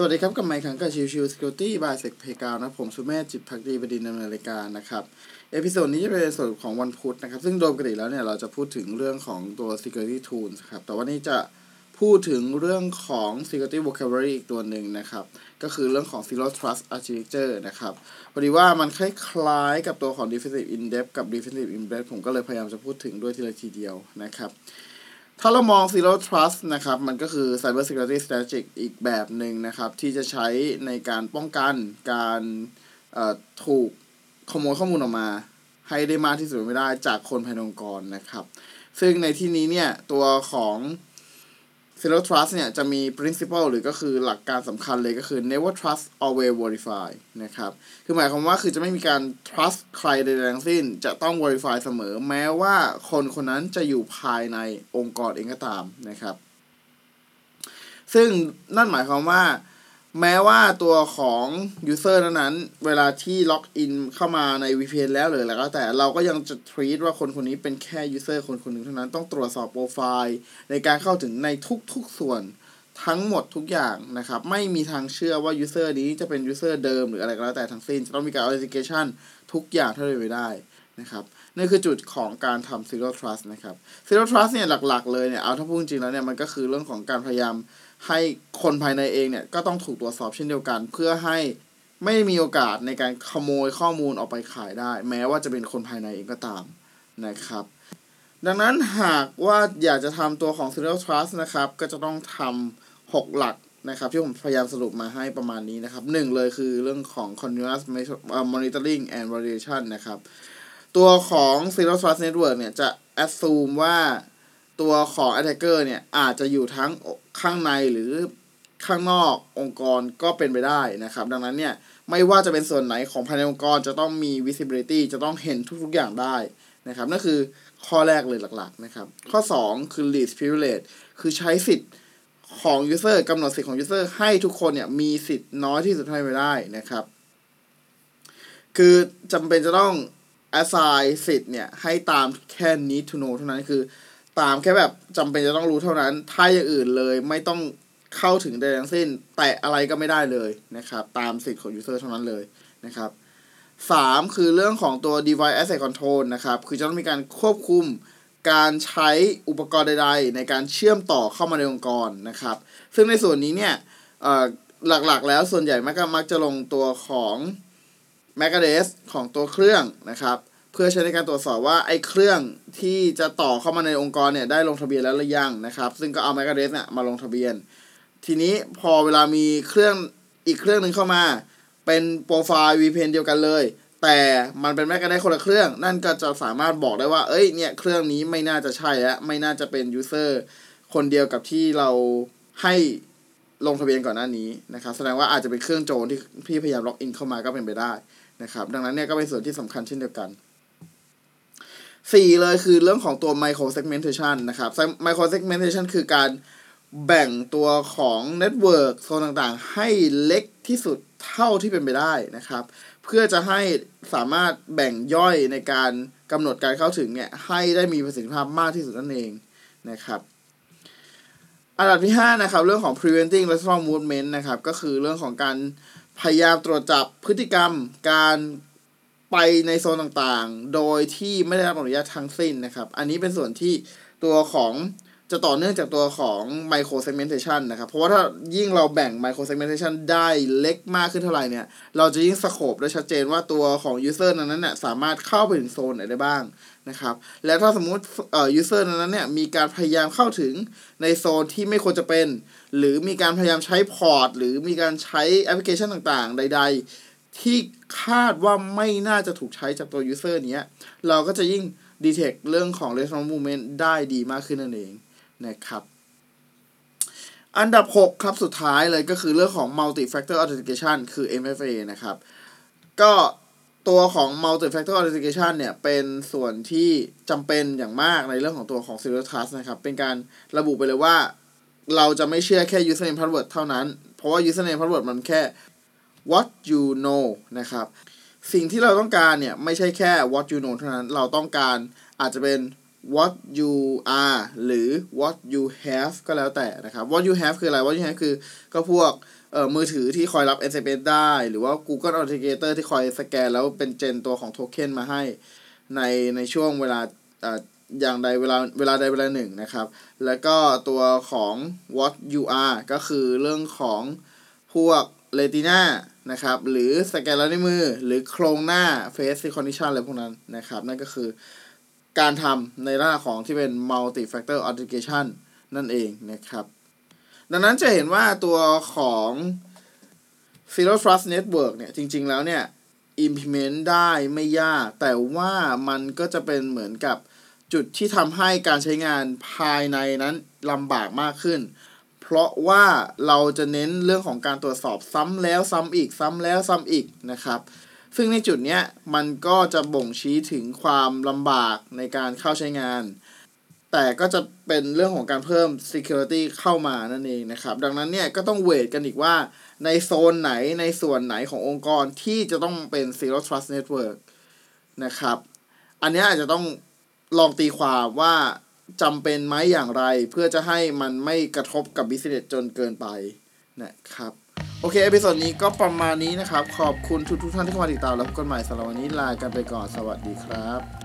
สวัสดีครับกับไมค์ขังกับชิวชิว Security by Sec p a y g r o u n d นะผมสุเมธจิตภักดีบดินทร์ดำเนินรายการนะครับ episode นี้จะเป็นส่วนของวันพุธนะครับ ซึ่งโดยปกติแล้วเนี่ยเราจะพูดถึงเรื่องของตัว Security Tools ครับ แต่วันนี้จะพูดถึงเรื่องของ Security Vocabulary อีกตัวหนึ่งนะครับ ก็คือเรื่องของ Zero Trust Architecture นะครับพอดีว่ามันคล้ายๆกับตัวของ Defensive in Depth กับ Defensive in Breadth ผมก็เลยพยายามจะพูดถึงด้วยทีละทีเดียวนะครับ ถ้าเรามอง Zero Trust นะครับ มันก็คือ Cyber Security Strategy อีกแบบหนึ่งนะครับ ที่จะใช้ในการป้องกันการถูกขโมยข้อมูลออกมา ให้ได้มากที่สุดไม่ได้จากคนภายในองค์กรนะครับ ซึ่งในที่นี้เนี่ย ตัวของ Zero Trust เนี่ยจะมี principle หรือก็คือหลักการสำคัญเลยก็คือ never trust always verify นะครับ คือหมายความว่าคือจะไม่มีการ trust ใครใดๆทั้งสิ้น จะต้อง verify เสมอ แม้ว่าคนคนนั้นจะอยู่ภายในองค์กรเองก็ตามนะครับ ซึ่งนั่นหมายความว่า แม้ว่าตัวของ user นั้นๆ เวลาที่ล็อกอินเข้ามาใน VPN แล้วหรืออะไรก็แต่เราก็ยังจะ treat ว่าคนคนนี้เป็นแค่ user คนคนหนึ่งเท่านั้นต้องตรวจสอบโปรไฟล์ ในการเข้าถึงในทุกๆส่วนทั้งหมดทุกอย่างนะครับ ไม่มีทางเชื่อว่า user นี้จะเป็น user เดิมหรืออะไรก็แล้วแต่ทั้งสิ้น จะต้องมีการ authentication ทุกอย่างเท่าที่ไปได้นะครับนี่คือจุดของการทำ zero trust นะครับ zero trust เนี่ยหลักๆเลยเนี่ยเอาถ้าพูดจริงแล้วเนี่ยมันก็คือเรื่องของการพยายาม ให้คนภายในเองเนี่ยก็ต้องถูกตรวจสอบเช่นเดียวกัน เพื่อให้ไม่มีโอกาสในการขโมยข้อมูลออกไปขายได้ แม้ว่าจะเป็นคนภายในเองก็ตามนะครับ ดังนั้นหากว่าอยากจะทำตัวของ Zero Trust นะครับ ก็จะต้องทำหกหลักนะครับที่ผมพยายามสรุปมาให้ประมาณนี้นะครับหนึ่งเลยคือเรื่องของ continuous monitoring and validation นะครับ ตัวของ Zero Trust Network เนี่ยจะ assume ว่าตัวของ attacker เนี่ยอาจจะอยู่ทั้ง ข้างในหรือข้างนอกองค์กรก็เป็นไปได้นะครับ ดังนั้นเนี่ยไม่ว่าจะเป็นส่วนไหนของภายในองค์กรจะต้องมี visibility จะต้องเห็นทุกๆอย่างได้นะครับนั่นคือข้อแรกเลยหลักๆนะครับ ข้อ 2 คือ least privilege คือใช้สิทธิ์ของ user กำหนดสิทธิ์ของ user ให้ทุกคนเนี่ยมีสิทธิ์น้อยที่สุดให้ไปได้นะครับ คือจำเป็นจะต้อง assign สิทธิ์เนี่ยให้ตามแค่ need to know เท่านั้นคือ ตามแค่แบบจำเป็นจะต้องรู้เท่านั้น ถ้าอย่างอื่นเลยไม่ต้องเข้าถึงใดทั้งสิ้น แต่อะไรก็ไม่ได้เลยนะครับ ตามสิทธิ์ของ user เท่านั้นเลยนะครับสามคือเรื่องของตัว device asset control นะครับ คือจะต้องมีการควบคุมการใช้อุปกรณ์ใด ๆ ในการเชื่อมต่อเข้ามาในองค์กรนะครับ ซึ่งในส่วนนี้เนี่ยหลักๆ แล้วส่วนใหญ่มักมักจะลงตัวของ m a c a d e s ของตัวเครื่องนะครับ เพื่อใช้ในการตรวจสอบว่าไอ้เครื่องที่จะต่อเข้ามาในองค์กรเนี่ยได้ลงทะเบียนแล้วหรือยังนะครับ ซึ่งก็เอา m a c a d e s เนี่ยมาลงทะเบียน ทีนี้พอเวลามีเครื่องอีกเครื่องหนึ่งเข้ามา เป็นโปรไฟล์ VPN เดียวกันเลย แต่มันเป็น MAC address คนละเครื่อง นั่นก็จะสามารถบอกได้ว่า เอ้ยเนี่ยเครื่องนี้ไม่น่าจะใช่แล้วไม่น่าจะเป็น userคนเดียวกับที่เราให้ลงทะเบียนก่อนหน้านี้นะครับ แสดงว่าอาจจะเป็นเครื่องโจรที่พยายาม login เข้ามาก็เป็นไปได้นะครับ ดังนั้นเนี่ยก็เป็นส่วนที่สำคัญเช่นเดียวกัน สี่เลยคือเรื่องของตัว micro segmentation นะครับ micro segmentation คือการแบ่งตัวของ network zone ต่างๆ ให้เล็กที่สุดเท่าที่เป็นไปได้นะครับ เพื่อจะให้สามารถแบ่งย่อยในการกำหนดการเข้าถึงเนี่ยให้ได้มีประสิทธิภาพมากที่สุดนั่นเองนะครับอันดับที่ 5 นะครับ เรื่องของ preventing lateral movement นะครับ ก็คือเรื่องของการพยายามตรวจจับพฤติกรรม การ ไปในโซนต่างๆ โดยที่ไม่ได้รับอนุญาตทั้งสิ้นนะครับ อันนี้เป็นส่วนที่ตัวของจะต่อเนื่องจากตัวของ micro segmentation นะครับ เพราะว่าถ้ายิ่งเราแบ่ง micro segmentation ได้เล็กมากขึ้นเท่าไหร่เนี่ย เราจะยิ่งสโคปได้ชัดเจนว่าตัวของ user นั้นเนี่ยสามารถเข้าไปถึงโซนไหนได้บ้างนะครับ และถ้าสมมุติเอ่อ user นั้นเนี่ยมีการพยายามเข้าถึงในโซนที่ไม่ควรจะเป็น หรือมีการพยายามใช้พอร์ต หรือมีการใช้แอปพลิเคชันต่างๆ ใด ๆ ที่คาดว่าไม่น่าจะถูกใช้จากตัว user เนี้ย เราก็จะยิ่ง detect เรื่องของ response movement ได้ดีมากขึ้นนั่นเองนะครับ อันดับ 6 ครับสุดท้ายเลยก็คือเรื่องของ multi factor authentication คือ MFA นะครับ ก็ตัวของ multi factor authentication เนี่ย เป็นส่วนที่จำเป็นอย่างมากในเรื่องของตัวของ zero trust นะครับ เป็นการระบุไปเลยว่า เราจะไม่เชื่อแค่ username password เท่านั้น เพราะว่า username password มันแค่ what you know นะครับ สิ่งที่เราต้องการเนี่ย ไม่ใช่แค่ what you know เท่านั้น เราต้องการอาจจะเป็น what you are หรือ what you have ก็แล้วแต่นะครับ what you have คืออะไร what you have คือก็พวกเอ่อมือถือที่คอยรับ SMS ได้ หรือว่า Google Authenticator ที่คอยสแกน แล้วเป็นเจนตัวของโทเค็นมาให้ในในช่วงเวลาเอ่ออย่างใดเวลาเวลาใดเวลาหนึ่งนะครับ แล้วก็ตัวของ what you are ก็คือเรื่องของพวก retina นะครับ หรือสแกนลายนิ้วมือ หรือโครงหน้า face recognition อะไรพวกนั้นนะครับ นั่นก็คือการทำในลักษณะของที่เป็น multi factor authentication นั่นเองนะครับ ดังนั้นจะเห็นว่าตัวของ Zero Trust Network เนี่ย จริง ๆ แล้วเนี่ย implement ได้ไม่ยาก แต่ว่ามันก็จะเป็นเหมือนกับจุดที่ทำให้การใช้งานภายในนั้นลำบากมากขึ้น เพราะว่าเราจะเน้นเรื่องของการตรวจสอบซ้ำแล้วซ้ำอีกซ้ำแล้วซ้ำอีกนะครับซึ่งในจุดเนี้ยมันก็จะบ่งชี้ถึงความลำบากในการเข้าใช้งาน แต่ก็จะเป็นเรื่องของการเพิ่ม security เข้ามานั่นเองนะครับ ดังนั้นเนี่ยก็ต้องเวทกันอีกว่าในโซนไหนในส่วนไหนขององค์กรที่จะต้องเป็น zero trust network นะครับ อันนี้อาจจะต้องลองตีความว่า จำเป็นไหมอย่างไร เพื่อจะให้มันไม่กระทบกับบิสเนสจนเกินไปนะครับ โอเค episode นี้ก็ประมาณนี้นะครับ ขอบคุณทุกทุกท่านที่เข้ามาติดตามแล้วพบกันใหม่สำหรับวันนี้ลากันไปก่อนสวัสดีครับ